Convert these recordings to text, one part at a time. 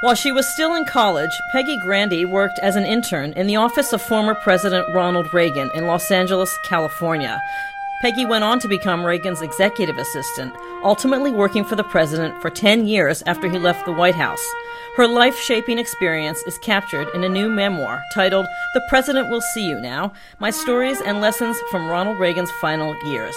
While she was still in college, Peggy Grande worked as an intern in the office of former President Ronald Reagan in Los Angeles, California. Peggy went on to become Reagan's executive assistant, ultimately working for the president for 10 years after he left the White House. Her life shaping experience is captured in a new memoir titled The President Will See You Now My Stories and Lessons from Ronald Reagan's Final Years.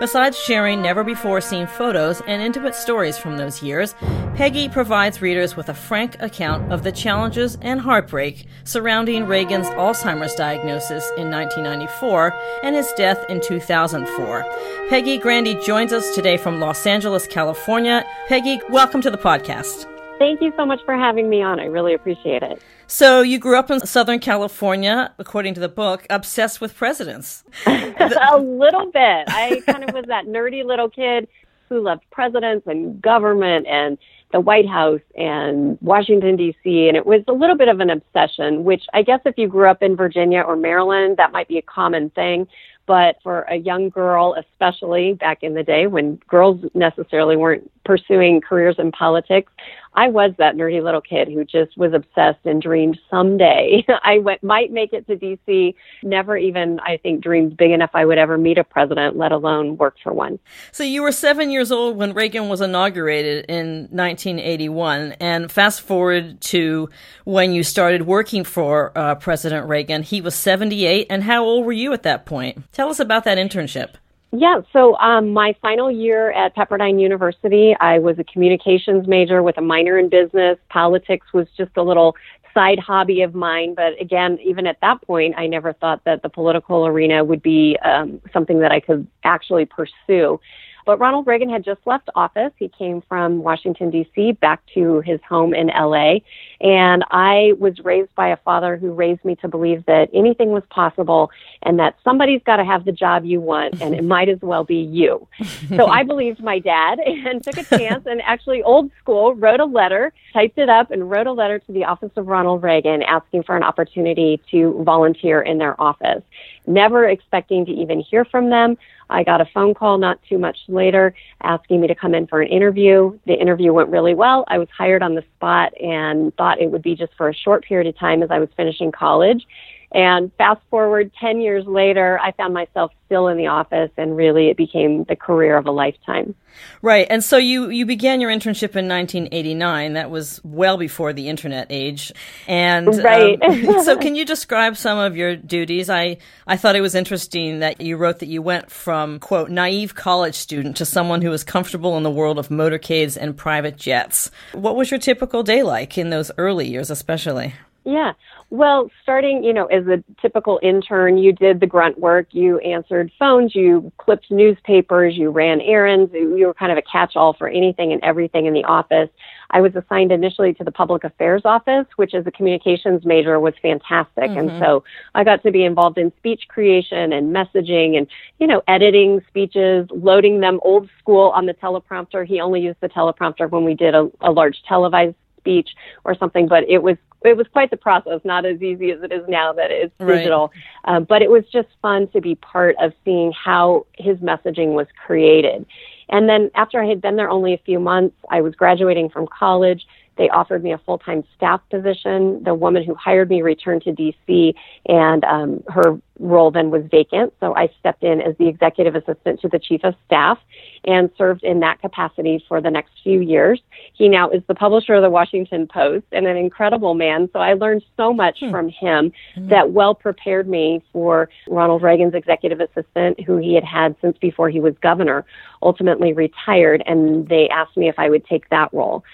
Besides sharing never before seen photos and intimate stories from those years, Peggy provides readers with a frank account of the challenges and heartbreak surrounding Reagan's Alzheimer's diagnosis in 1994 and his death in 2004. Peggy Grande joins us today from Los Angeles, California. Peggy, welcome to the podcast. Thank you so much for having me on. I really appreciate it. So, you grew up in Southern California, according to the book, obsessed with presidents. a little bit. I kind of was that nerdy little kid who loved presidents and government and the White House and Washington, D.C. And it was a little bit of an obsession, which I guess if you grew up in Virginia or Maryland, that might be a common thing. But for a young girl, especially back in the day when girls necessarily weren't pursuing careers in politics, I was that nerdy little kid who just was obsessed and dreamed someday I went, might make it to DC. Never even, I think, dreamed big enough I would ever meet a president, let alone work for one. So you were seven years old when Reagan was inaugurated in 1981. And fast forward to when you started working for uh, President Reagan, he was 78. And how old were you at that point? Tell us about that internship. Yeah, so um, my final year at Pepperdine University, I was a communications major with a minor in business. Politics was just a little side hobby of mine, but again, even at that point, I never thought that the political arena would be um, something that I could actually pursue. But Ronald Reagan had just left office. He came from Washington, D.C., back to his home in L.A. And I was raised by a father who raised me to believe that anything was possible and that somebody's got to have the job you want, and it might as well be you. so I believed my dad and took a chance and actually, old school, wrote a letter, typed it up, and wrote a letter to the office of Ronald Reagan asking for an opportunity to volunteer in their office. Never expecting to even hear from them. I got a phone call not too much later asking me to come in for an interview. The interview went really well. I was hired on the spot and thought it would be just for a short period of time as I was finishing college. And fast forward 10 years later, I found myself still in the office and really it became the career of a lifetime. Right. And so you, you began your internship in 1989. That was well before the internet age. And um, right. Um, so can you describe some of your duties? I, I thought it was interesting that you wrote that you went from, quote, naive college student to someone who was comfortable in the world of motorcades and private jets. What was your typical day like in those early years, especially? Yeah. Well, starting, you know, as a typical intern, you did the grunt work. You answered phones, you clipped newspapers, you ran errands. You were kind of a catch all for anything and everything in the office. I was assigned initially to the public affairs office, which as a communications major was fantastic. Mm-hmm. And so I got to be involved in speech creation and messaging and, you know, editing speeches, loading them old school on the teleprompter. He only used the teleprompter when we did a, a large televised speech or something, but it was it was quite the process, not as easy as it is now that it's digital. Right. Um, but it was just fun to be part of seeing how his messaging was created. And then after I had been there only a few months, I was graduating from college. They offered me a full time staff position. The woman who hired me returned to DC, and um, her role then was vacant. So I stepped in as the executive assistant to the chief of staff and served in that capacity for the next few years. He now is the publisher of the Washington Post and an incredible man. So I learned so much hmm. from him hmm. that well prepared me for Ronald Reagan's executive assistant, who he had had since before he was governor, ultimately retired. And they asked me if I would take that role.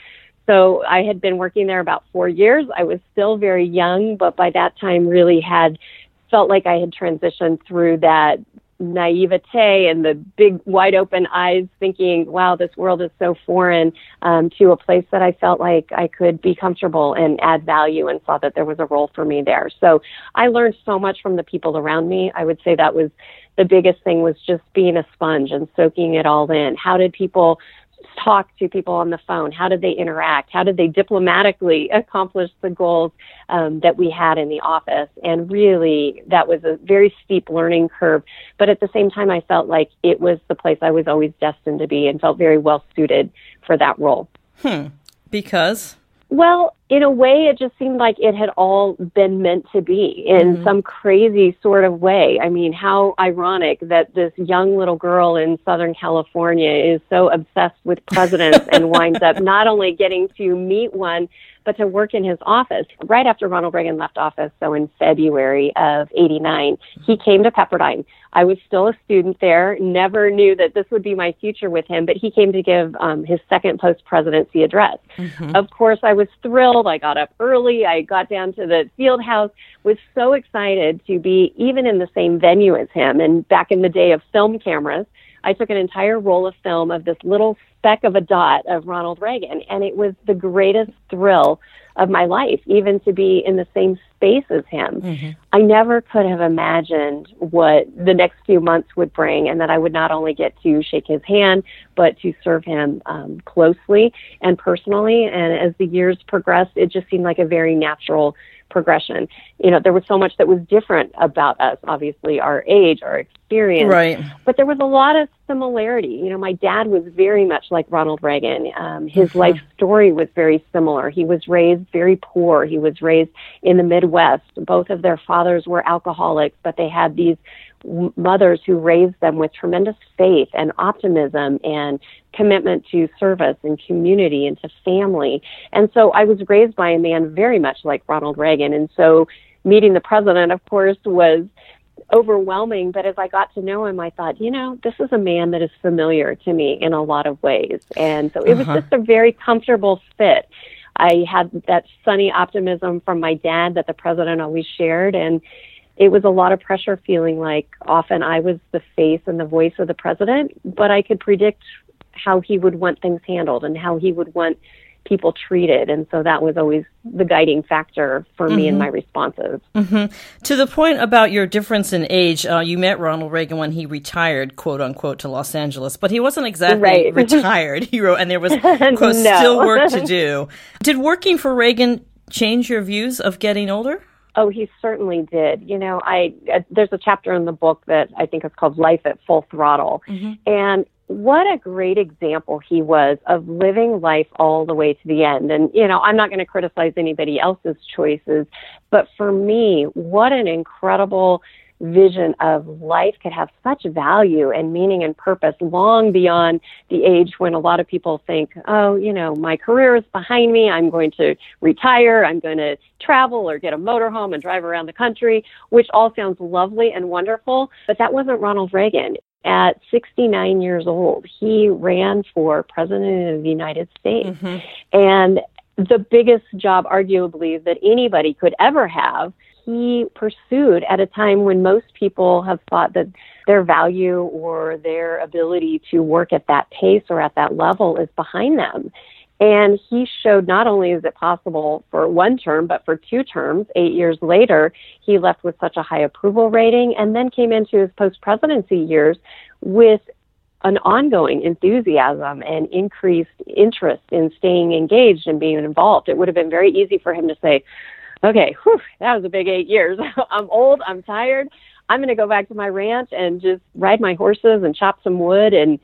So I had been working there about four years. I was still very young, but by that time really had felt like I had transitioned through that naivete and the big wide open eyes thinking wow this world is so foreign um, to a place that i felt like i could be comfortable and add value and saw that there was a role for me there. So i learned so much from the people around me. I would say that was the biggest thing was just being a sponge and soaking it all in. How did people talk to people on the phone? How did they interact? How did they diplomatically accomplish the goals um, that we had in the office? And really, that was a very steep learning curve. But at the same time, I felt like it was the place I was always destined to be and felt very well suited for that role. Hmm. Because? Well, in a way, it just seemed like it had all been meant to be in mm-hmm. some crazy sort of way. I mean, how ironic that this young little girl in Southern California is so obsessed with presidents and winds up not only getting to meet one, but to work in his office. Right after Ronald Reagan left office, so in February of 89, he came to Pepperdine. I was still a student there, never knew that this would be my future with him, but he came to give um, his second post presidency address. Mm-hmm. Of course, I was thrilled. I got up early. I got down to the field house, was so excited to be even in the same venue as him. And back in the day of film cameras, I took an entire roll of film of this little speck of a dot of Ronald Reagan, and it was the greatest thrill of my life, even to be in the same space as him. Mm-hmm. I never could have imagined what the next few months would bring, and that I would not only get to shake his hand, but to serve him um, closely and personally. And as the years progressed, it just seemed like a very natural progression. You know, there was so much that was different about us, obviously, our age, our experience. Right. But there was a lot of similarity. You know, my dad was very much like Ronald Reagan. Um, his mm-hmm. life story was very similar. He was raised very poor. He was raised in the Midwest. Both of their fathers were alcoholics, but they had these mothers who raised them with tremendous faith and optimism and commitment to service and community and to family. And so I was raised by a man very much like Ronald Reagan. And so meeting the president, of course, was overwhelming. But as I got to know him, I thought, you know, this is a man that is familiar to me in a lot of ways. And so it was uh-huh. just a very comfortable fit. I had that sunny optimism from my dad that the president always shared. And it was a lot of pressure feeling like often I was the face and the voice of the president, but I could predict how he would want things handled and how he would want people treated. And so that was always the guiding factor for mm-hmm. me and my responses. Mm-hmm. To the point about your difference in age, uh, you met Ronald Reagan when he retired, quote unquote, to Los Angeles, but he wasn't exactly right. retired. He wrote, and there was, quote, no. still work to do. Did working for Reagan change your views of getting older? Oh, he certainly did. You know, I uh, there's a chapter in the book that I think is called Life at Full Throttle. Mm-hmm. And what a great example he was of living life all the way to the end. And, you know, I'm not going to criticize anybody else's choices, but for me, what an incredible vision of life could have such value and meaning and purpose long beyond the age when a lot of people think, oh, you know, my career is behind me. I'm going to retire. I'm going to travel or get a motorhome and drive around the country, which all sounds lovely and wonderful. But that wasn't Ronald Reagan. At 69 years old, he ran for president of the United States. Mm-hmm. And the biggest job, arguably, that anybody could ever have he pursued at a time when most people have thought that their value or their ability to work at that pace or at that level is behind them. And he showed not only is it possible for one term, but for two terms. Eight years later, he left with such a high approval rating and then came into his post presidency years with an ongoing enthusiasm and increased interest in staying engaged and being involved. It would have been very easy for him to say, okay, whew, that was a big eight years. I'm old, I'm tired. I'm going to go back to my ranch and just ride my horses and chop some wood and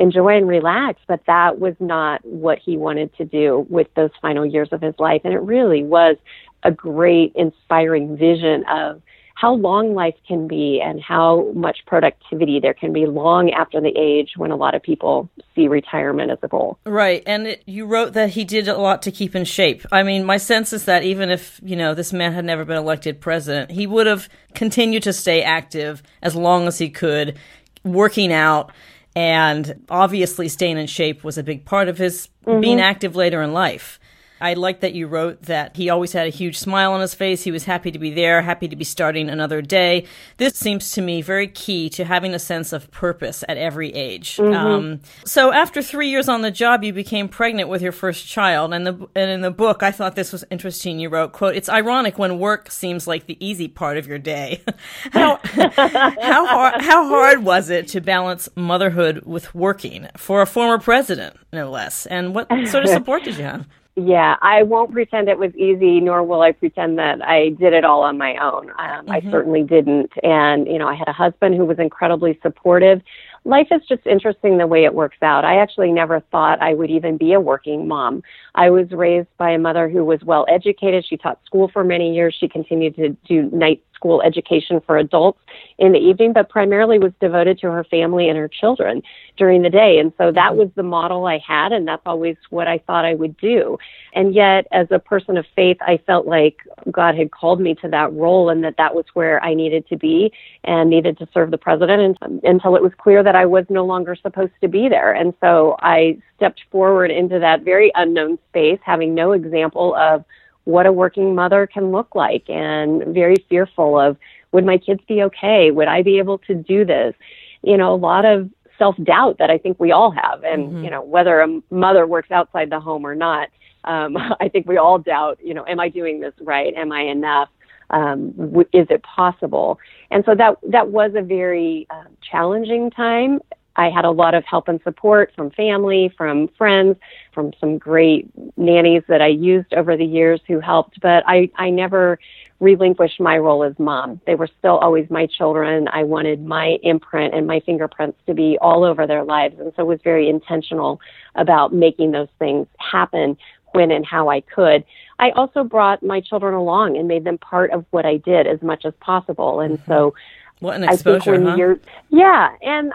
enjoy and relax. But that was not what he wanted to do with those final years of his life. And it really was a great, inspiring vision of how long life can be and how much productivity there can be long after the age when a lot of people see retirement as a goal. Right. And it, you wrote that he did a lot to keep in shape. I mean, my sense is that even if, you know, this man had never been elected president, he would have continued to stay active as long as he could, working out. And obviously, staying in shape was a big part of his mm-hmm. being active later in life. I like that you wrote that he always had a huge smile on his face. He was happy to be there, happy to be starting another day. This seems to me very key to having a sense of purpose at every age. Mm-hmm. Um, so after three years on the job, you became pregnant with your first child. And, the, and in the book, I thought this was interesting. You wrote, quote, it's ironic when work seems like the easy part of your day. how, how, hard, how hard was it to balance motherhood with working for a former president, no less? And what sort of support did you have? Yeah, I won't pretend it was easy, nor will I pretend that I did it all on my own. Um, mm-hmm. I certainly didn't. And, you know, I had a husband who was incredibly supportive life is just interesting the way it works out. I actually never thought I would even be a working mom. I was raised by a mother who was well educated. She taught school for many years. She continued to do night school education for adults in the evening, but primarily was devoted to her family and her children during the day. And so that mm-hmm. was the model I had, and that's always what I thought I would do. And yet, as a person of faith, I felt like God had called me to that role and that that was where I needed to be and needed to serve the president until it was clear that I was no longer supposed to be there. And so I stepped forward into that very unknown space, having no example of what a working mother can look like and very fearful of would my kids be okay? Would I be able to do this? You know, a lot of self doubt that I think we all have. And, mm-hmm. you know, whether a mother works outside the home or not, um, I think we all doubt, you know, am I doing this right? Am I enough? Um, w- is it possible? And so that that was a very uh, challenging time I had a lot of help and support from family, from friends, from some great nannies that I used over the years who helped, but I, I never relinquished my role as mom. They were still always my children. I wanted my imprint and my fingerprints to be all over their lives, and so was very intentional about making those things happen when and how I could. I also brought my children along and made them part of what I did as much as possible. And mm-hmm. so what an exposure, huh? You're, yeah, and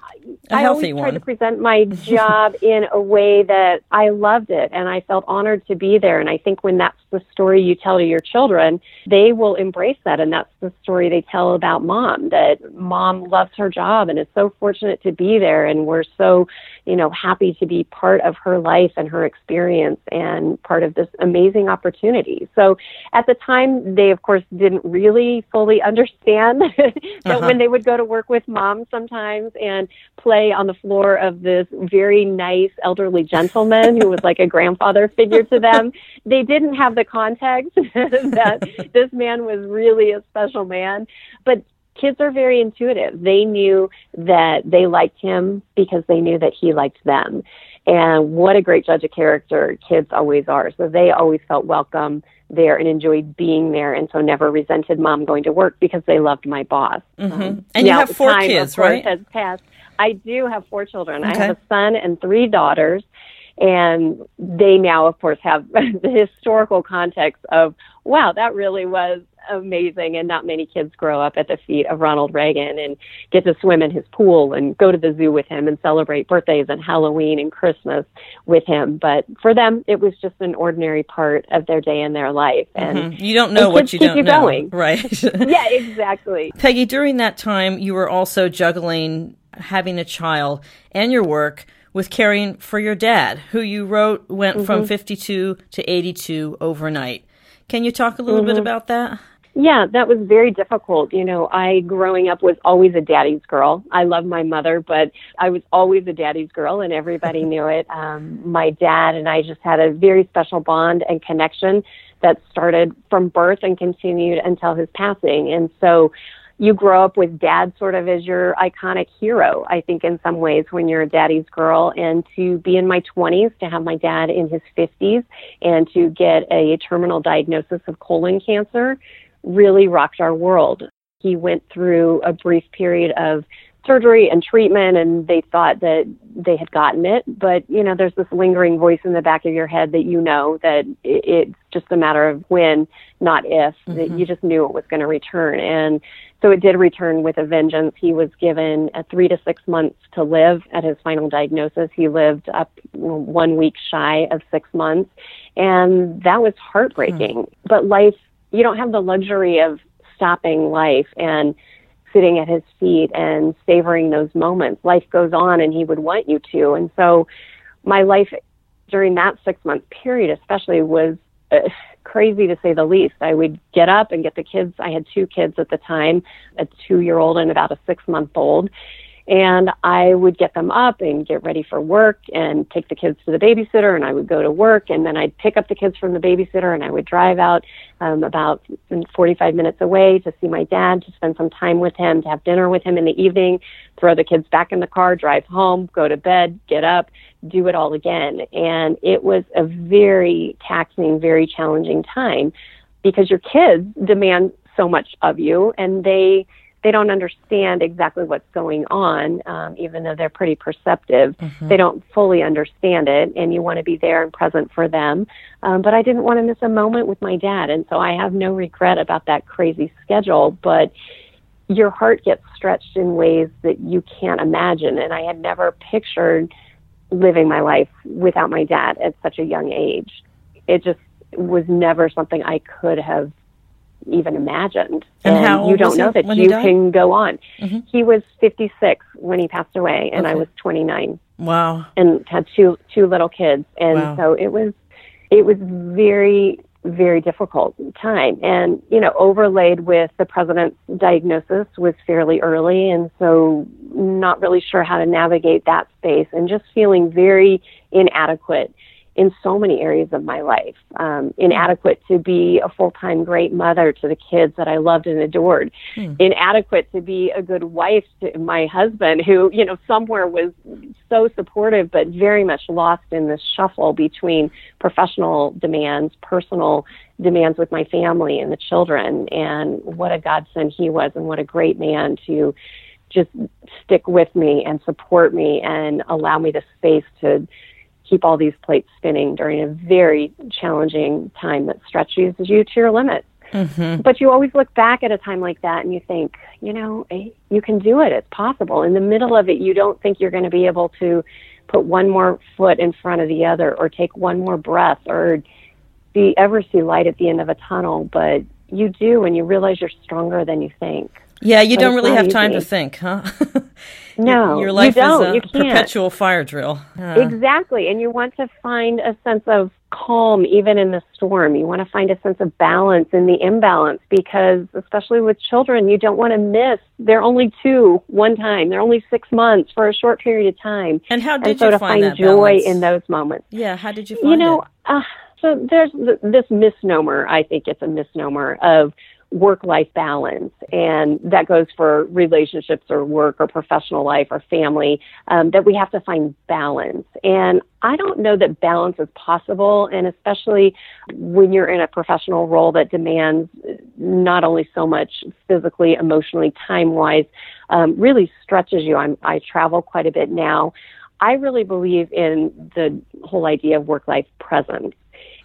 a I always one. tried to present my job in a way that I loved it, and I felt honored to be there. And I think when that's the story you tell to your children, they will embrace that, and that's the story they tell about mom. That mom loves her job and is so fortunate to be there, and we're so, you know, happy to be part of her life and her experience and part of this amazing opportunity. So at the time, they of course didn't really fully understand that uh-huh. when they would go to work with mom sometimes and play on the floor of this very nice elderly gentleman who was like a grandfather figure to them, they didn't have the context that this man was really a special man. But kids are very intuitive. They knew that they liked him because they knew that he liked them. And what a great judge of character kids always are. So they always felt welcome there and enjoyed being there and so never resented mom going to work because they loved my boss. Mm-hmm. Um, and you have four time, kids, right? Has passed. I do have four children. Okay. I have a son and three daughters. And they now, of course, have the historical context of, wow, that really was amazing. And not many kids grow up at the feet of Ronald Reagan and get to swim in his pool and go to the zoo with him and celebrate birthdays and Halloween and Christmas with him. But for them, it was just an ordinary part of their day in their life. And mm-hmm. you don't know what you don't you know. Going. Right. yeah, exactly. Peggy, during that time, you were also juggling having a child and your work with caring for your dad, who you wrote went mm-hmm. from 52 to 82 overnight. Can you talk a little mm-hmm. bit about that? Yeah, that was very difficult. You know, I growing up was always a daddy's girl. I love my mother, but I was always a daddy's girl and everybody knew it. Um, my dad and I just had a very special bond and connection that started from birth and continued until his passing. And so you grow up with dad sort of as your iconic hero, I think, in some ways, when you're a daddy's girl. And to be in my 20s, to have my dad in his 50s, and to get a terminal diagnosis of colon cancer really rocked our world. He went through a brief period of surgery and treatment and they thought that they had gotten it. But you know there's this lingering voice in the back of your head that you know that it's just a matter of when not if mm-hmm. that you just knew it was going to return. And so it did return with a vengeance. He was given a 3 to 6 months to live at his final diagnosis. He lived up one week shy of 6 months. And that was heartbreaking. Mm-hmm. but life you don't have the luxury of stopping life. And sitting at his feet and savoring those moments. Life goes on and he would want you to. And so my life during that six month period, especially, was uh, crazy to say the least. I would get up and get the kids. I had two kids at the time, a two year old and about a six month old. And I would get them up and get ready for work and take the kids to the babysitter and I would go to work and then I'd pick up the kids from the babysitter and I would drive out um, about 45 minutes away to see my dad, to spend some time with him, to have dinner with him in the evening, throw the kids back in the car, drive home, go to bed, get up, do it all again. And it was a very taxing, very challenging time because your kids demand so much of you and they they don't understand exactly what's going on, um, even though they're pretty perceptive. Mm-hmm. They don't fully understand it, and you want to be there and present for them. Um, but I didn't want to miss a moment with my dad, and so I have no regret about that crazy schedule. But your heart gets stretched in ways that you can't imagine, and I had never pictured living my life without my dad at such a young age. It just was never something I could have even imagined. And, and how you don't know that you can go on. Mm-hmm. He was 56 when he passed away, and okay. I was 29. Wow. And had two two little kids, and wow. so it was it was very very difficult time and you know overlaid with the president's diagnosis was fairly early and so not really sure how to navigate that space and just feeling very inadequate in so many areas of my life. Um, inadequate to be a full time great mother to the kids that I loved and adored. Hmm. Inadequate to be a good wife to my husband, who, you know, somewhere was so supportive, but very much lost in this shuffle between professional demands, personal demands with my family and the children. And what a godsend he was, and what a great man to just stick with me and support me and allow me the space to keep all these plates spinning during a very challenging time that stretches you to your limits. Mm-hmm. But you always look back at a time like that and you think, you know, eh, you can do it. It's possible. In the middle of it, you don't think you're going to be able to put one more foot in front of the other or take one more breath or see ever see light at the end of a tunnel, but you do and you realize you're stronger than you think. Yeah, you but don't really have easy. time to think, huh? No, your, life you don't. is a perpetual fire drill. Uh, exactly, and you want to find a sense of calm even in the storm. You want to find a sense of balance in the imbalance because, especially with children, you don't want to miss. They're only two one time. They're only six months for a short period of time. And how did and so you to find, find joy balance? in those moments? Yeah, how did you find you know? Uh, so there's this misnomer. I think it's a misnomer of work life balance. And that goes for relationships or work or professional life or family, um, that we have to find balance. And I don't know that balance is possible. And especially when you're in a professional role that demands not only so much physically, emotionally, time wise, um, really stretches you. I'm, I travel quite a bit now. I really believe in the whole idea of work life presence.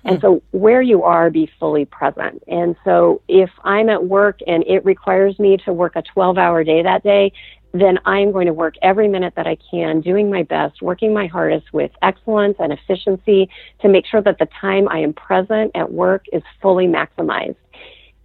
And so where you are, be fully present. And so if I'm at work and it requires me to work a 12 hour day that day, then I'm going to work every minute that I can, doing my best, working my hardest with excellence and efficiency to make sure that the time I am present at work is fully maximized.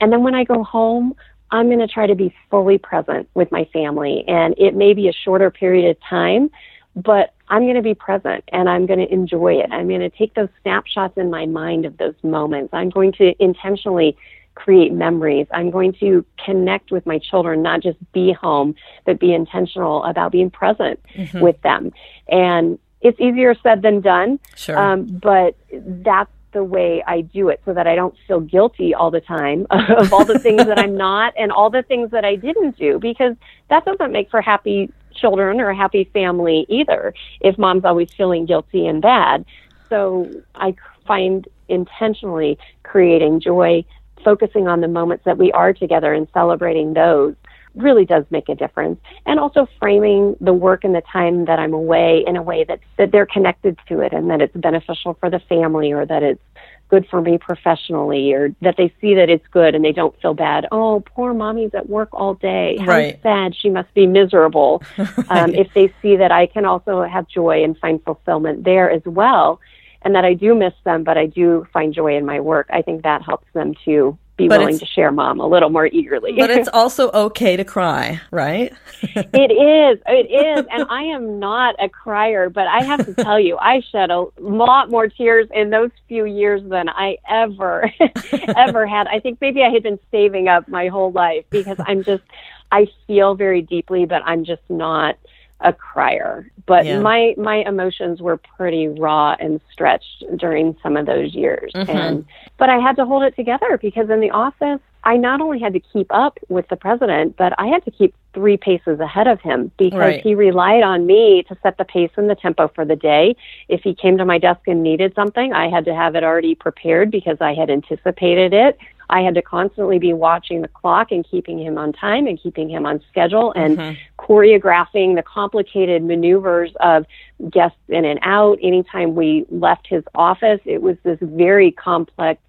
And then when I go home, I'm going to try to be fully present with my family. And it may be a shorter period of time, but I'm going to be present and I'm going to enjoy it. I'm going to take those snapshots in my mind of those moments. I'm going to intentionally create memories. I'm going to connect with my children, not just be home, but be intentional about being present mm-hmm. with them. And it's easier said than done. Sure. Um, but that's the way I do it so that I don't feel guilty all the time of all the things that I'm not and all the things that I didn't do because that doesn't make for happy children or a happy family either if mom's always feeling guilty and bad. So I find intentionally creating joy, focusing on the moments that we are together and celebrating those really does make a difference. And also framing the work and the time that I'm away in a way that, that they're connected to it and that it's beneficial for the family or that it's good for me professionally or that they see that it's good and they don't feel bad. Oh, poor mommy's at work all day. How right. sad. She must be miserable. right. um, if they see that I can also have joy and find fulfillment there as well and that I do miss them, but I do find joy in my work, I think that helps them to be but willing to share mom a little more eagerly. but it's also okay to cry, right? it is. It is. And I am not a crier, but I have to tell you, I shed a lot more tears in those few years than I ever, ever had. I think maybe I had been saving up my whole life because I'm just, I feel very deeply, but I'm just not a crier. But yeah. my my emotions were pretty raw and stretched during some of those years. Mm-hmm. And but I had to hold it together because in the office I not only had to keep up with the president, but I had to keep three paces ahead of him because right. he relied on me to set the pace and the tempo for the day. If he came to my desk and needed something, I had to have it already prepared because I had anticipated it. I had to constantly be watching the clock and keeping him on time and keeping him on schedule and mm-hmm. choreographing the complicated maneuvers of guests in and out. Anytime we left his office, it was this very complex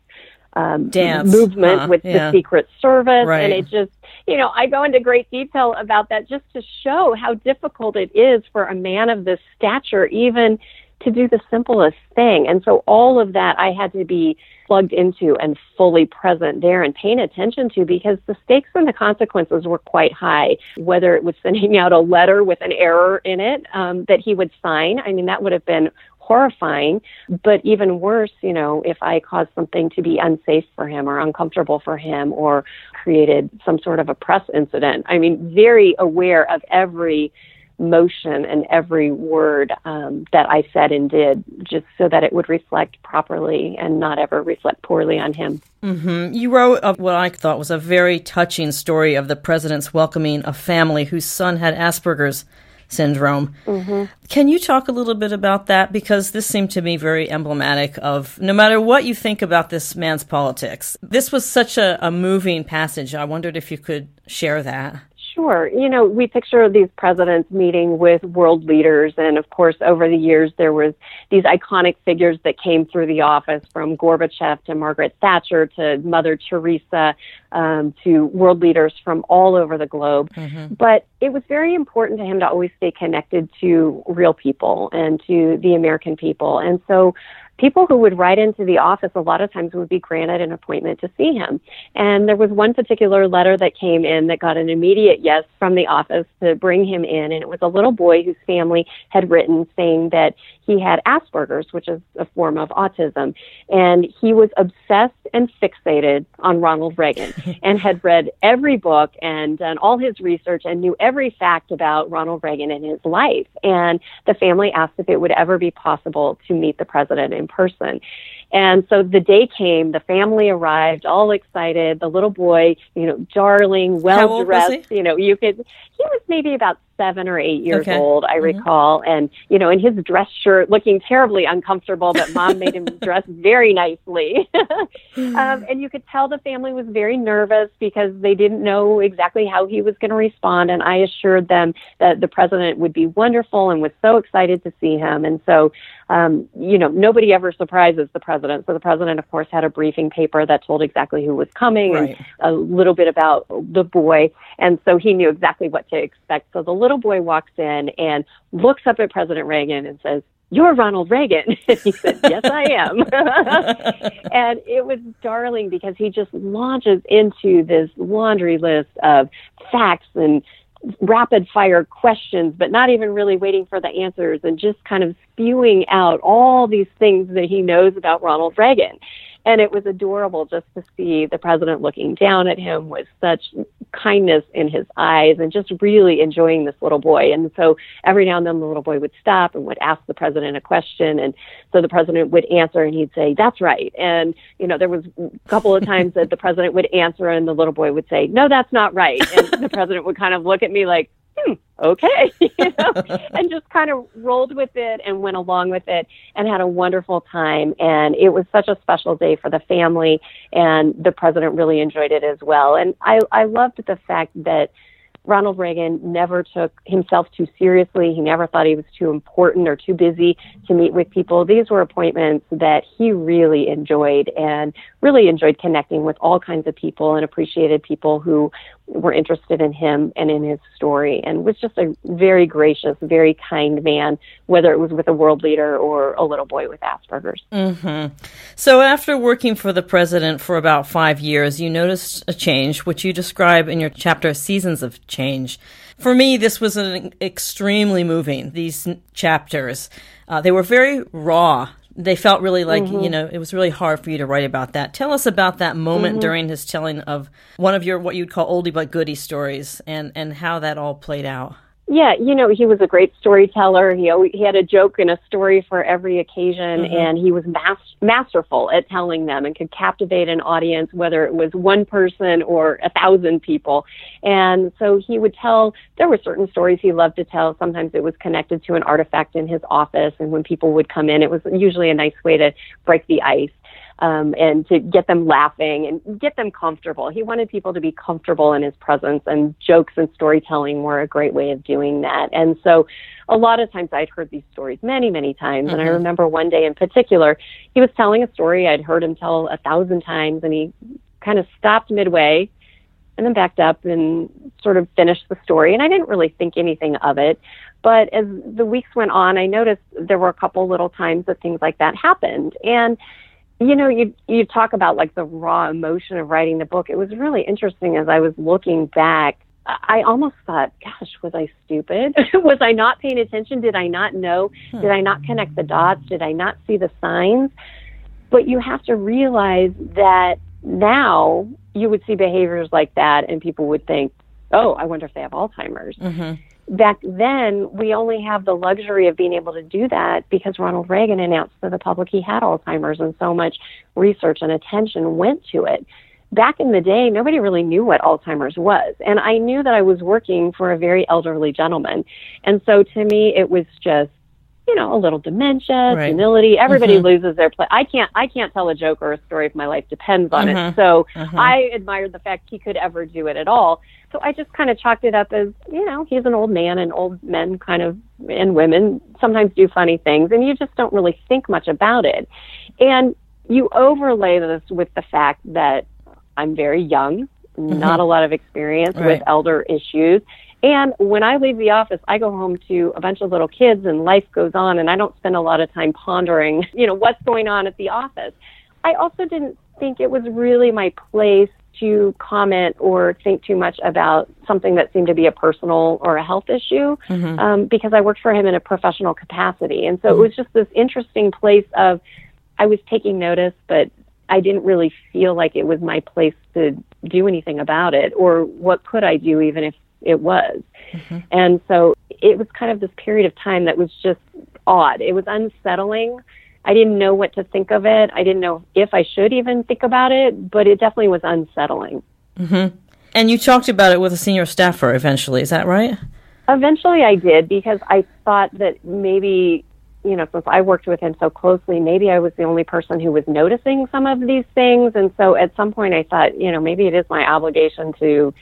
um, Dance. movement huh, with yeah. the Secret Service. Right. And it just, you know, I go into great detail about that just to show how difficult it is for a man of this stature, even to do the simplest thing. And so all of that I had to be plugged into and fully present there and paying attention to because the stakes and the consequences were quite high. Whether it was sending out a letter with an error in it um, that he would sign, I mean, that would have been horrifying. But even worse, you know, if I caused something to be unsafe for him or uncomfortable for him or created some sort of a press incident. I mean, very aware of every motion and every word um, that I said and did, just so that it would reflect properly and not ever reflect poorly on him. Mm-hmm. You wrote what I thought was a very touching story of the president's welcoming a family whose son had Asperger's syndrome. Mm-hmm. Can you talk a little bit about that? Because this seemed to me very emblematic of no matter what you think about this man's politics, this was such a, a moving passage. I wondered if you could share that. Sure. You know, we picture these presidents meeting with world leaders. And of course, over the years, there was these iconic figures that came through the office from Gorbachev to Margaret Thatcher to Mother Teresa um, to world leaders from all over the globe. Mm-hmm. But it was very important to him to always stay connected to real people and to the American people. And so people who would write into the office a lot of times would be granted an appointment to see him. And there was one particular letter that came in that got an immediate yes from the office to bring him in. And it was a little boy whose family had written saying that he had Asperger's, which is a form of autism. And he was obsessed and fixated on Ronald Reagan and had read every book and done all his research and knew every fact about Ronald Reagan and his life. And the family asked if it would ever be possible to meet the president in person. And so the day came, the family arrived, all excited. The little boy, you know, darling, well dressed, you know, you could, he was maybe about seven or eight years okay. old, I mm-hmm. recall. And, you know, in his dress shirt, looking terribly uncomfortable, but mom made him dress very nicely. um, and you could tell the family was very nervous because they didn't know exactly how he was going to respond. And I assured them that the president would be wonderful and was so excited to see him. And so, um, you know, nobody ever surprises the president. So the president, of course, had a briefing paper that told exactly who was coming right. and a little bit about the boy. And so he knew exactly what to expect. So the little boy walks in and looks up at President Reagan and says, you're Ronald Reagan. And he said, Yes, I am. and it was darling because he just launches into this laundry list of facts and rapid fire questions, but not even really waiting for the answers and just kind of spewing out all these things that he knows about Ronald Reagan. And it was adorable just to see the president looking down at him with such kindness in his eyes and just really enjoying this little boy. And so every now and then the little boy would stop and would ask the president a question. And so the president would answer and he'd say, that's right. And, you know, there was a couple of times that the president would answer and the little boy would say, no, that's not right. And the president would kind of look at me like, hmm, okay, you know, and just kind of rolled with it and went along with it and had a wonderful time. And it was such a special day for the family, and the president really enjoyed it as well. And I, I loved the fact that Ronald Reagan never took himself too seriously. He never thought he was too important or too busy to meet with people. These were appointments that he really enjoyed and really enjoyed connecting with all kinds of people and appreciated people who were interested in him and in his story and was just a very gracious, very kind man, whether it was with a world leader or a little boy with Asperger's. Mm-hmm. So, after working for the president for about five years, you noticed a change, which you describe in your chapter Seasons of Change. For me, this was an extremely moving, these chapters. Uh, they were very raw they felt really like mm-hmm. you know it was really hard for you to write about that. Tell us about that moment mm-hmm. during his telling of one of your what you'd call oldie but goodie stories, and and how that all played out. Yeah, you know, he was a great storyteller. He always, he had a joke and a story for every occasion, mm-hmm. and he was mas- masterful at telling them and could captivate an audience, whether it was one person or a thousand people. And so he would tell. There were certain stories he loved to tell. Sometimes it was connected to an artifact in his office, and when people would come in, it was usually a nice way to break the ice um, and to get them laughing and get them comfortable. He wanted people to be comfortable in his presence, and jokes and storytelling were a great way of doing that. And so, a lot of times I'd heard these stories many, many times. Mm-hmm. And I mm-hmm. remember one day in particular, he was telling a story I'd heard him tell a thousand times, and he kind of stopped midway and then backed up and sort of finished the story. And I didn't really think anything of it. But as the weeks went on, I noticed there were a couple little times that things like that happened. And you know, you you talk about like the raw emotion of writing the book. It was really interesting as I was looking back. I almost thought, gosh, was I stupid? was I not paying attention? Did I not know? Hmm. Did I not connect the dots? Did I not see the signs? But you have to realize that now you would see behaviors like that and people would think, oh, I wonder if they have Alzheimer's. Mm-hmm back then we only have the luxury of being able to do that because Ronald Reagan announced to the public he had Alzheimer's and so much research and attention went to it. Back in the day, nobody really knew what Alzheimer's was. And I knew that I was working for a very elderly gentleman. And so to me, it was just you know, a little dementia, right. senility. Everybody mm-hmm. loses their place. I can't, I can't tell a joke or a story if my life depends on mm-hmm. it. So mm-hmm. I admired the fact he could ever do it at all. So I just kind of chalked it up as, you know, he's an old man and old men kind of, and women sometimes do funny things and you just don't really think much about it. And you overlay this with the fact that I'm very young, mm-hmm. not a lot of experience right. with elder issues and when I leave the office, I go home to a bunch of little kids and life goes on and I don't spend a lot of time pondering, you know, what's going on at the office. I also didn't think it was really my place to comment or think too much about something that seemed to be a personal or a health issue mm-hmm. um, because I worked for him in a professional capacity. And so mm-hmm. it was just this interesting place of I was taking notice, but I didn't really feel like it was my place to do anything about it or what could I do even if it was. Mm-hmm. And so it was kind of this period of time that was just odd. It was unsettling. I didn't know what to think of it. I didn't know if I should even think about it, but it definitely was unsettling. Mm-hmm. And you talked about it with a senior staffer eventually, is that right? Eventually I did because I thought that maybe, you know, since I worked with him so closely, maybe I was the only person who was noticing some of these things. And so at some point I thought, you know, maybe it is my obligation to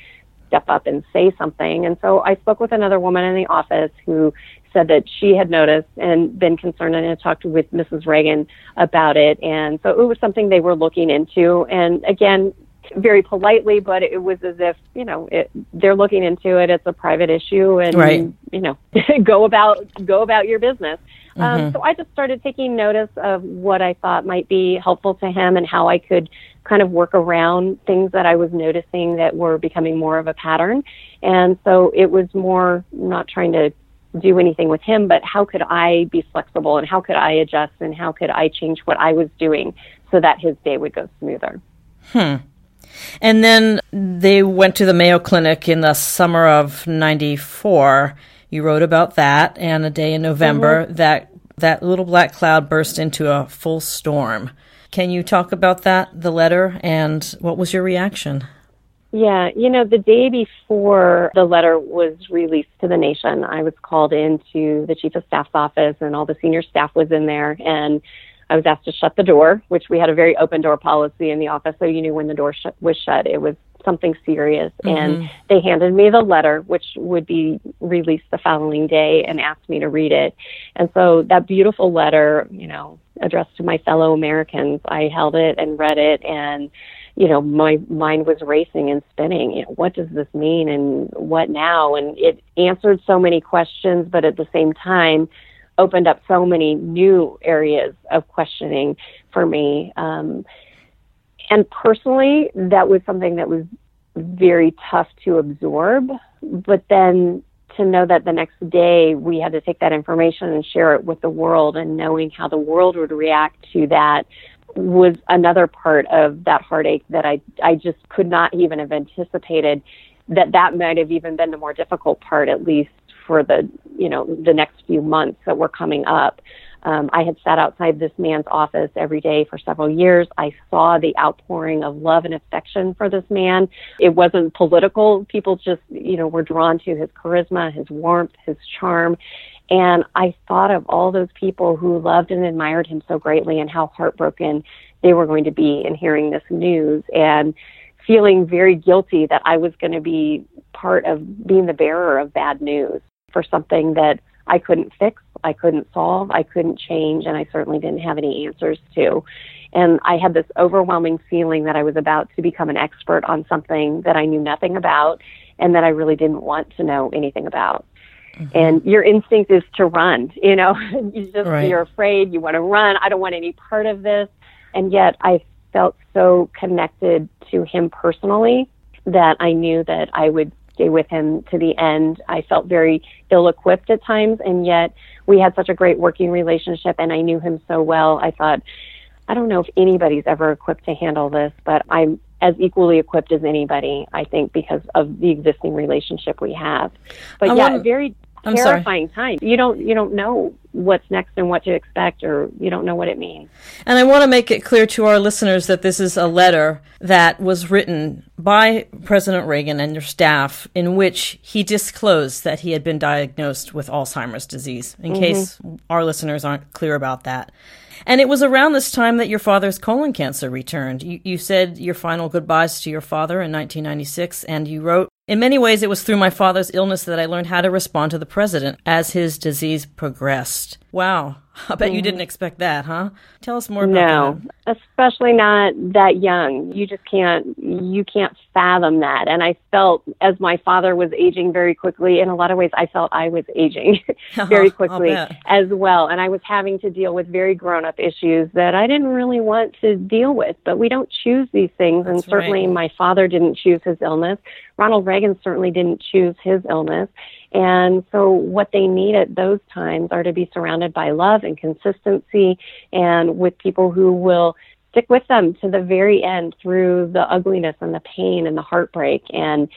step up and say something. And so I spoke with another woman in the office who said that she had noticed and been concerned and had talked with Mrs. Reagan about it. And so it was something they were looking into. And again, very politely, but it was as if you know it, they're looking into it. It's a private issue, and right. you know, go about go about your business. Um, mm-hmm. Um, so I just started taking notice of what I thought might be helpful to him and how I could kind of work around things that I was noticing that were becoming more of a pattern. And so it was more not trying to do anything with him, but how could I be flexible and how could I adjust and how could I change what I was doing so that his day would go smoother. Hmm. And then they went to the Mayo Clinic in the summer of 94. You wrote about that and a day in November mm-hmm. that that little black cloud burst into a full storm. Can you talk about that, the letter, and what was your reaction? Yeah, you know, the day before the letter was released to the nation, I was called into the chief of staff's office, and all the senior staff was in there, and I was asked to shut the door, which we had a very open door policy in the office, so you knew when the door sh- was shut, it was something serious. Mm-hmm. And they handed me the letter, which would be released the following day, and asked me to read it. And so that beautiful letter, you know, addressed to my fellow Americans. I held it and read it and you know, my mind was racing and spinning. You know, what does this mean and what now? And it answered so many questions, but at the same time, opened up so many new areas of questioning for me. Um, and personally, that was something that was very tough to absorb. But then to know that the next day we had to take that information and share it with the world and knowing how the world would react to that was another part of that heartache that I I just could not even have anticipated that that might have even been the more difficult part at least for the you know the next few months that were coming up um, I had sat outside this man's office every day for several years. I saw the outpouring of love and affection for this man. It wasn't political. People just, you know, were drawn to his charisma, his warmth, his charm. And I thought of all those people who loved and admired him so greatly and how heartbroken they were going to be in hearing this news and feeling very guilty that I was going to be part of being the bearer of bad news for something that I couldn't fix, I couldn't solve, I couldn't change, and I certainly didn't have any answers to. And I had this overwhelming feeling that I was about to become an expert on something that I knew nothing about and that I really didn't want to know anything about. Mm-hmm. And your instinct is to run, you know, you just, right. you're afraid, you want to run, I don't want any part of this. And yet I felt so connected to him personally that I knew that I would stay with him to the end. I felt very ill equipped at times, and yet we had such a great working relationship, and I knew him so well. I thought, I don't know if anybody's ever equipped to handle this, but I'm as equally equipped as anybody, I think, because of the existing relationship we have. But I yeah, want, very I'm terrifying sorry. time. You don't you don't know what's next and what to expect, or you don't know what it means. And I want to make it clear to our listeners that this is a letter that was written by President Reagan and your staff, in which he disclosed that he had been diagnosed with Alzheimer's disease. In mm-hmm. case our listeners aren't clear about that. And it was around this time that your father's colon cancer returned. You, you said your final goodbyes to your father in 1996, and you wrote, in many ways, it was through my father's illness that I learned how to respond to the president as his disease progressed. Wow. I bet mm-hmm. you didn't expect that, huh? Tell us more about no, that. especially not that young. You just can't you can't fathom that. And I felt as my father was aging very quickly, in a lot of ways I felt I was aging very quickly as well. And I was having to deal with very grown up issues that I didn't really want to deal with. But we don't choose these things That's and certainly right. my father didn't choose his illness. Ronald Reagan certainly didn't choose his illness. And so, what they need at those times are to be surrounded by love and consistency and with people who will stick with them to the very end through the ugliness and the pain and the heartbreak. And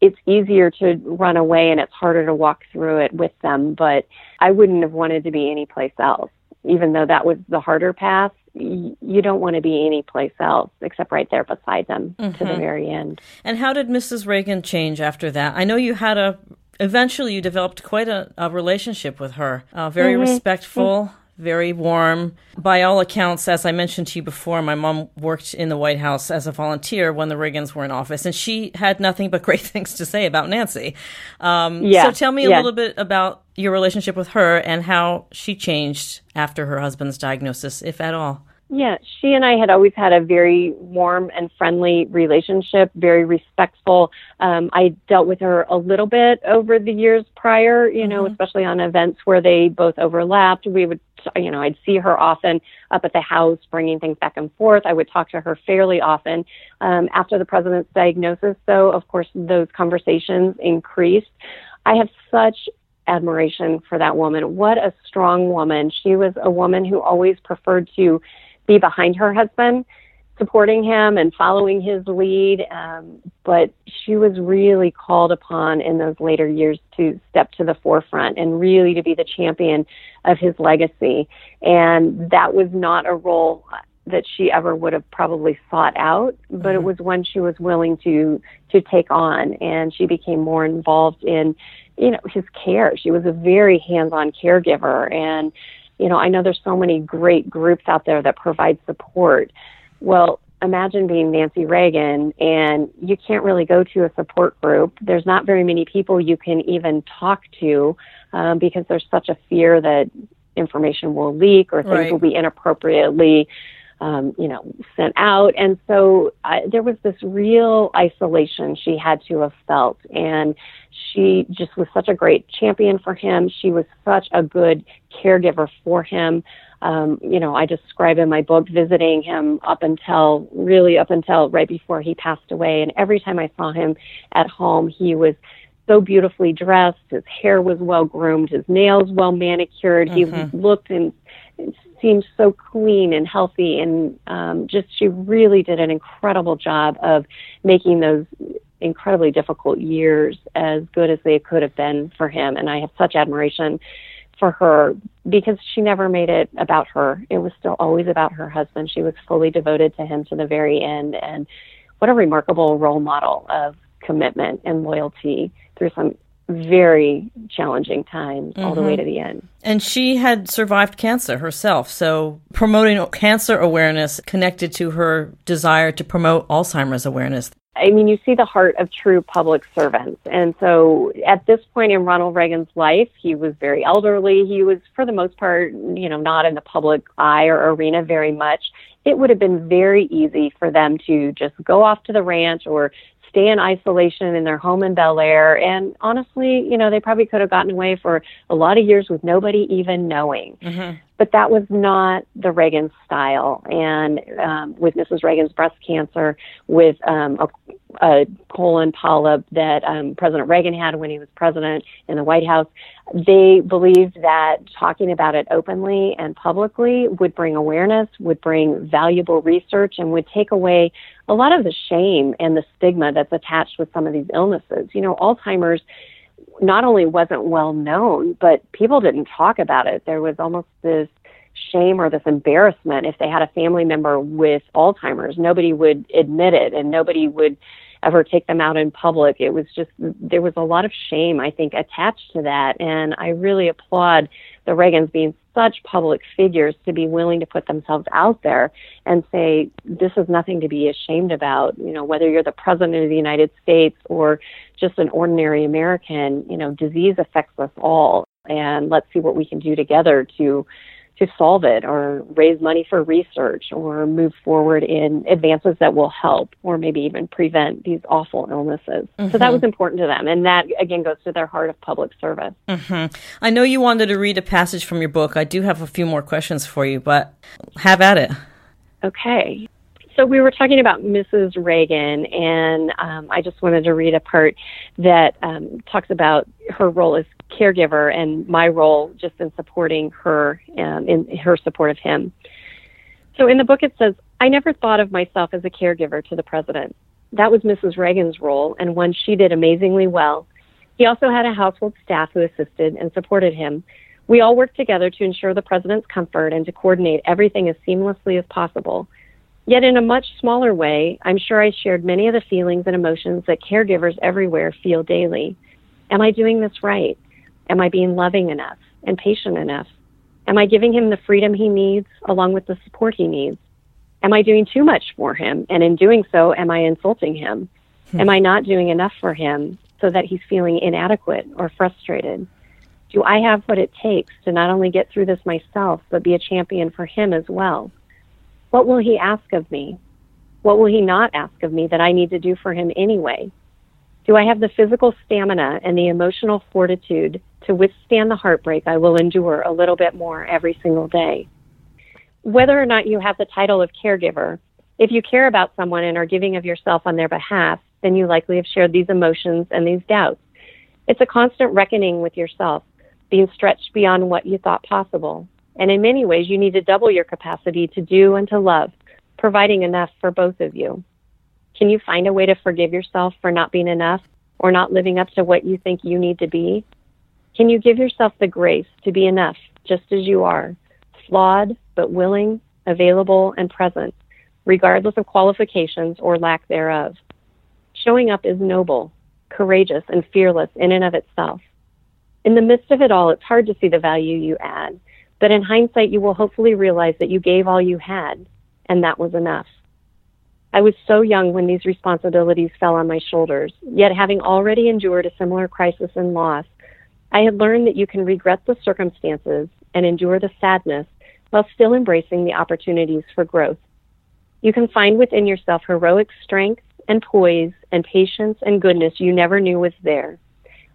it's easier to run away and it's harder to walk through it with them. But I wouldn't have wanted to be anyplace else, even though that was the harder path you don't want to be anyplace else except right there beside them mm-hmm. to the mm-hmm. very end. And how did Mrs. Reagan change after that? I know you had a eventually you developed quite a, a relationship with her. Uh, very mm-hmm. respectful, very warm. By all accounts, as I mentioned to you before, my mom worked in the White House as a volunteer when the Reagans were in office, and she had nothing but great things to say about Nancy. Um, yeah. So tell me a yeah. little bit about your relationship with her and how she changed after her husband's diagnosis, if at all. Yeah, she and I had always had a very warm and friendly relationship, very respectful. Um, I dealt with her a little bit over the years prior, you know, mm-hmm. especially on events where they both overlapped. We would, you know, I'd see her often up at the house bringing things back and forth. I would talk to her fairly often. Um, after the president's diagnosis, though, of course, those conversations increased. I have such admiration for that woman. What a strong woman. She was a woman who always preferred to be behind her husband, supporting him and following his lead. Um, but she was really called upon in those later years to step to the forefront and really to be the champion of his legacy. And that was not a role that she ever would have probably sought out, but mm-hmm. it was one she was willing to to take on, and she became more involved in, you know, his care. She was a very hands-on caregiver, and you know, I know there's so many great groups out there that provide support. Well, imagine being Nancy Reagan and you can't really go to a support group. There's not very many people you can even talk to um, because there's such a fear that information will leak or things right. will be inappropriately um, you know, sent out. And so uh, there was this real isolation she had to have felt. And she just was such a great champion for him. She was such a good caregiver for him. Um, you know, I describe in my book visiting him up until really up until right before he passed away. And every time I saw him at home, he was so beautifully dressed. His hair was well groomed, his nails well manicured. Mm-hmm. He looked and seemed so clean and healthy, and um, just she really did an incredible job of making those incredibly difficult years as good as they could have been for him. And I have such admiration for her because she never made it about her. It was still always about her husband. She was fully devoted to him to the very end. And what a remarkable role model of commitment and loyalty through some very challenging times mm-hmm. all the way mm-hmm. to the end. And she had survived cancer herself. So promoting cancer awareness connected to her desire to promote Alzheimer's awareness. I mean, you see the heart of true public servants. And so at this point in Ronald Reagan's life, he was very elderly. He was, for the most part, you know, not in the public eye or arena very much. It would have been very easy for them to just go off to the ranch or stay in isolation in their home in Bel Air. And honestly, you know, they probably could have gotten away for a lot of years with nobody even knowing. Mm-hmm. But that was not the Reagan style. And um, with Mrs. Reagan's breast cancer, with um, a, a colon polyp that um, President Reagan had when he was president in the White House, they believed that talking about it openly and publicly would bring awareness, would bring valuable research, and would take away a lot of the shame and the stigma that's attached with some of these illnesses. You know, Alzheimer's not only wasn't well known, but people didn't talk about it. There was almost this shame or this embarrassment if they had a family member with Alzheimer's. Nobody would admit it and nobody would ever take them out in public. It was just, there was a lot of shame, I think, attached to that. And I really applaud the Reagans being such public figures to be willing to put themselves out there and say, this is nothing to be ashamed about. You know, whether you're the president of the United States or just an ordinary American, you know, disease affects us all. And let's see what we can do together to to solve it or raise money for research or move forward in advances that will help or maybe even prevent these awful illnesses. Mm-hmm. So that was important to them. And that, again, goes to their heart of public service. Mm-hmm. I know you wanted to read a passage from your book. I do have a few more questions for you, but have at it. Okay. So we were talking about Mrs. Reagan, and um, I just wanted to read a part that um, talks about her role as caregiver and my role just in supporting her um, in her support of him. So in the book, it says, I never thought of myself as a caregiver to the president. That was Mrs. Reagan's role, and one she did amazingly well. He also had a household staff who assisted and supported him. We all worked together to ensure the president's comfort and to coordinate everything as seamlessly as possible. Yet, in a much smaller way, I'm sure I shared many of the feelings and emotions that caregivers everywhere feel daily. Am I doing this right? Am I being loving enough and patient enough? Am I giving him the freedom he needs along with the support he needs? Am I doing too much for him? And in doing so, am I insulting him? Hmm. Am I not doing enough for him so that he's feeling inadequate or frustrated? Do I have what it takes to not only get through this myself, but be a champion for him as well? What will he ask of me? What will he not ask of me that I need to do for him anyway? Do I have the physical stamina and the emotional fortitude to withstand the heartbreak I will endure a little bit more every single day? Whether or not you have the title of caregiver, if you care about someone and are giving of yourself on their behalf, then you likely have shared these emotions and these doubts. It's a constant reckoning with yourself, being stretched beyond what you thought possible. And in many ways, you need to double your capacity to do and to love, providing enough for both of you. Can you find a way to forgive yourself for not being enough or not living up to what you think you need to be? Can you give yourself the grace to be enough just as you are, flawed but willing, available, and present, regardless of qualifications or lack thereof? Showing up is noble, courageous, and fearless in and of itself. In the midst of it all, it's hard to see the value you add, but in hindsight, you will hopefully realize that you gave all you had, and that was enough. I was so young when these responsibilities fell on my shoulders, yet having already endured a similar crisis and loss, I had learned that you can regret the circumstances and endure the sadness while still embracing the opportunities for growth. You can find within yourself heroic strength and poise and patience and goodness you never knew was there.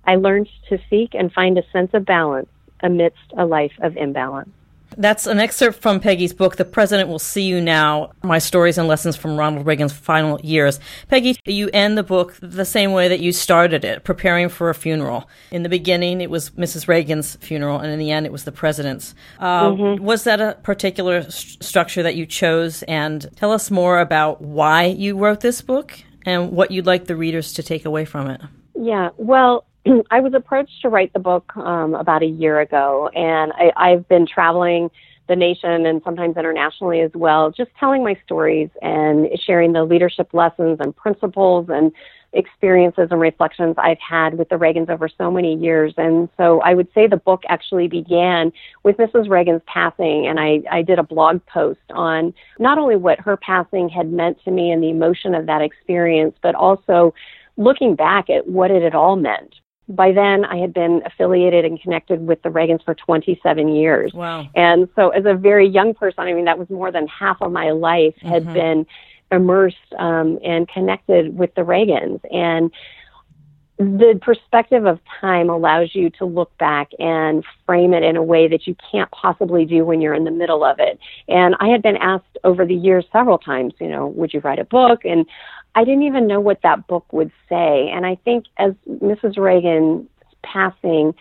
I learned to seek and find a sense of balance amidst a life of imbalance. That's an excerpt from Peggy's book, The President Will See You Now My Stories and Lessons from Ronald Reagan's Final Years. Peggy, you end the book the same way that you started it, preparing for a funeral. In the beginning, it was Mrs. Reagan's funeral, and in the end, it was the president's. Uh, mm-hmm. Was that a particular st- structure that you chose? And tell us more about why you wrote this book and what you'd like the readers to take away from it. Yeah, well, I was approached to write the book um, about a year ago, and I, I've been traveling the nation and sometimes internationally as well, just telling my stories and sharing the leadership lessons and principles and experiences and reflections I've had with the Reagans over so many years. And so I would say the book actually began with Mrs. Reagan's passing. And I, I did a blog post on not only what her passing had meant to me and the emotion of that experience, but also looking back at what it had all meant by then I had been affiliated and connected with the Reagans for 27 years. Wow. And so as a very young person, I mean, that was more than half of my life had mm-hmm. been immersed um, and connected with the Reagans. And the perspective of time allows you to look back and frame it in a way that you can't possibly do when you're in the middle of it. And I had been asked over the years several times, you know, would you write a book? And I didn't even know what that book would say. And I think as Mrs. Reagan's passing,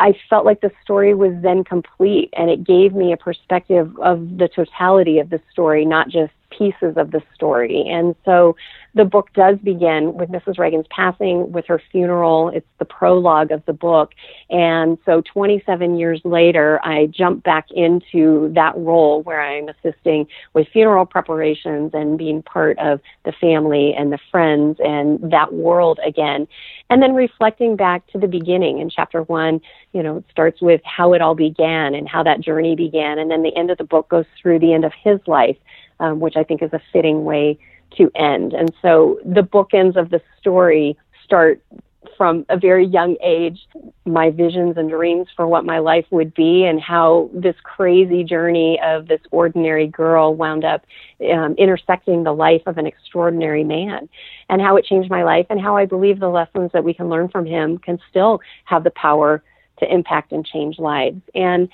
I felt like the story was then complete and it gave me a perspective of the totality of the story, not just pieces of the story. And so the book does begin with Mrs. Reagan's passing, with her funeral. It's the prologue of the book. And so 27 years later, I jump back into that role where I'm assisting with funeral preparations and being part of the family and the friends and that world again. And then reflecting back to the beginning in chapter one, you know, it starts with how it all began and how that journey began. And then the end of the book goes through the end of his life um, which I think is a fitting way to end. And so the bookends of the story start from a very young age, my visions and dreams for what my life would be, and how this crazy journey of this ordinary girl wound up um, intersecting the life of an extraordinary man, and how it changed my life, and how I believe the lessons that we can learn from him can still have the power to impact and change lives. And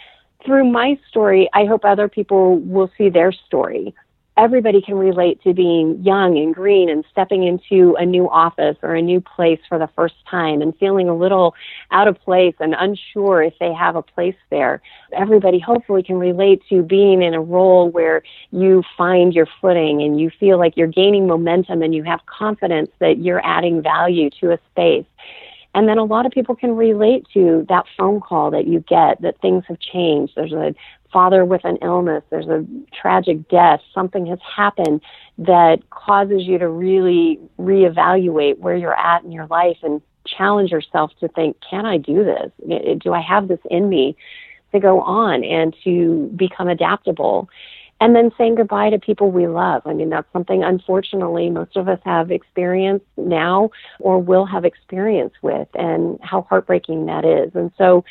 through my story, I hope other people will see their story everybody can relate to being young and green and stepping into a new office or a new place for the first time and feeling a little out of place and unsure if they have a place there. Everybody hopefully can relate to being in a role where you find your footing and you feel like you're gaining momentum and you have confidence that you're adding value to a space. And then a lot of people can relate to that phone call that you get that things have changed. There's a father with an illness, there's a tragic death, something has happened that causes you to really reevaluate where you're at in your life and challenge yourself to think, can I do this? Do I have this in me to go on and to become adaptable? And then saying goodbye to people we love. I mean, that's something unfortunately most of us have experienced now or will have experience with, and how heartbreaking that is. And so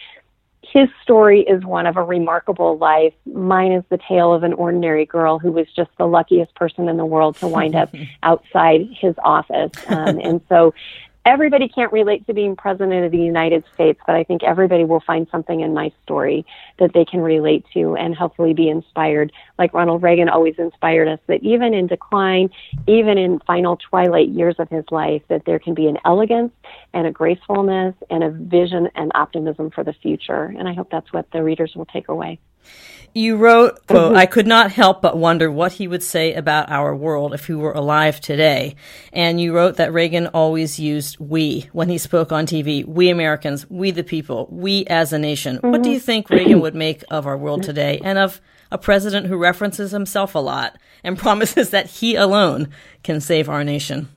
his story is one of a remarkable life. Mine is the tale of an ordinary girl who was just the luckiest person in the world to wind up outside his office. Um, and so everybody can't relate to being president of the United States, but I think everybody will find something in my story that they can relate to and hopefully be inspired. Like Ronald Reagan always inspired us that even in decline, even in final twilight years of his life, that there can be an elegance and a gracefulness and a vision and optimism for the future. And I hope that's what the readers will take away. You wrote, quote, I could not help but wonder what he would say about our world if he were alive today. And you wrote that Reagan always used we when he spoke on TV. We Americans, we the people, we as a nation. Mm-hmm. What do you think Reagan would make of our world today and of a president who references himself a lot and promises that he alone can save our nation?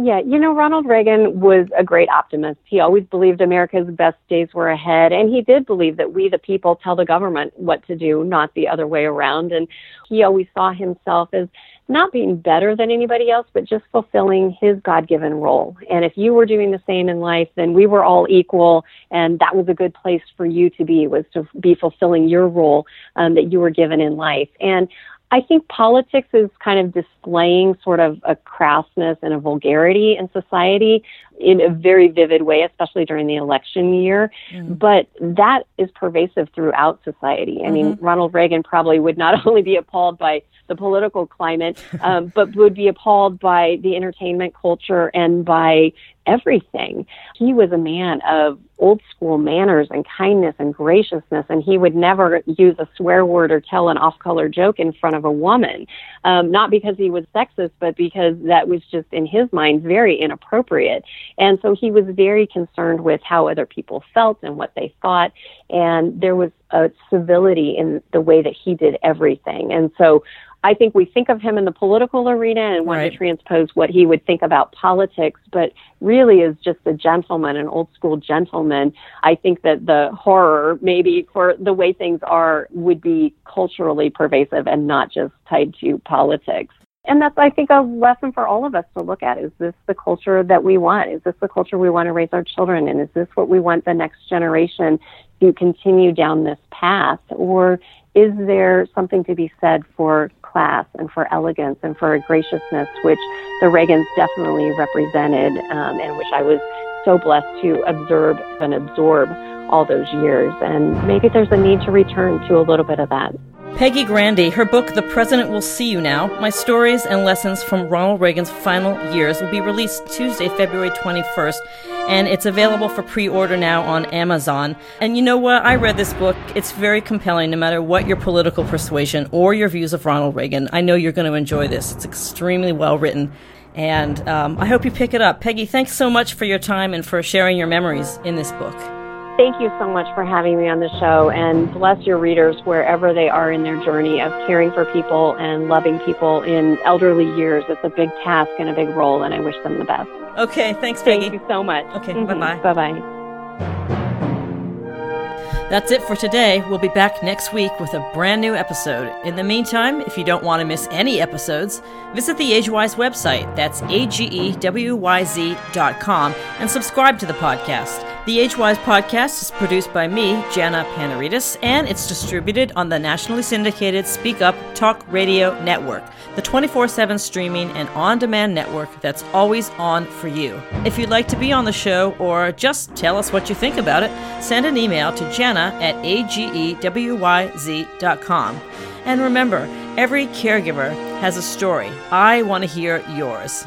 Yeah, you know, Ronald Reagan was a great optimist. He always believed America's best days were ahead, and he did believe that we, the people, tell the government what to do, not the other way around. And he always saw himself as not being better than anybody else, but just fulfilling his God given role. And if you were doing the same in life, then we were all equal, and that was a good place for you to be, was to be fulfilling your role um, that you were given in life. And I think politics is kind of displaying sort of a crassness and a vulgarity in society in a very vivid way, especially during the election year. Mm-hmm. But that is pervasive throughout society. I mm-hmm. mean, Ronald Reagan probably would not only be appalled by the political climate, um, but would be appalled by the entertainment culture and by everything. He was a man of old school manners and kindness and graciousness, and he would never use a swear word or tell an off color joke in front of a woman. Um, not because he was sexist, but because that was just in his mind very inappropriate. And so he was very concerned with how other people felt and what they thought. And there was a civility in the way that he did everything. And so I think we think of him in the political arena and want right. to transpose what he would think about politics, but really is just a gentleman, an old school gentleman. I think that the horror, maybe for the way things are, would be culturally pervasive and not just tied to politics. And that's, I think, a lesson for all of us to look at. Is this the culture that we want? Is this the culture we want to raise our children in? Is this what we want the next generation to continue down this path? Or is there something to be said for class and for elegance and for graciousness, which the Reagans definitely represented, um, and which I was so blessed to observe and absorb all those years. And maybe there's a need to return to a little bit of that. Peggy Grande, her book, The President Will See You Now My Stories and Lessons from Ronald Reagan's Final Years, will be released Tuesday, February 21st, and it's available for pre order now on Amazon. And you know what? I read this book. It's very compelling, no matter what your political persuasion or your views of Ronald Reagan. I know you're going to enjoy this. It's extremely well written. And um, I hope you pick it up. Peggy, thanks so much for your time and for sharing your memories in this book. Thank you so much for having me on the show and bless your readers wherever they are in their journey of caring for people and loving people in elderly years. It's a big task and a big role, and I wish them the best. Okay, thanks, Peggy. Thank you so much. Okay, mm-hmm. bye bye. Bye bye. That's it for today. We'll be back next week with a brand new episode. In the meantime, if you don't want to miss any episodes, visit the AgeWise website. That's agewyz.com and subscribe to the podcast. The AgeWise podcast is produced by me, Jana Panarites, and it's distributed on the nationally syndicated Speak Up Talk Radio Network, the 24 7 streaming and on demand network that's always on for you. If you'd like to be on the show or just tell us what you think about it, send an email to Jana at agewyz.com. And remember, every caregiver has a story. I want to hear yours.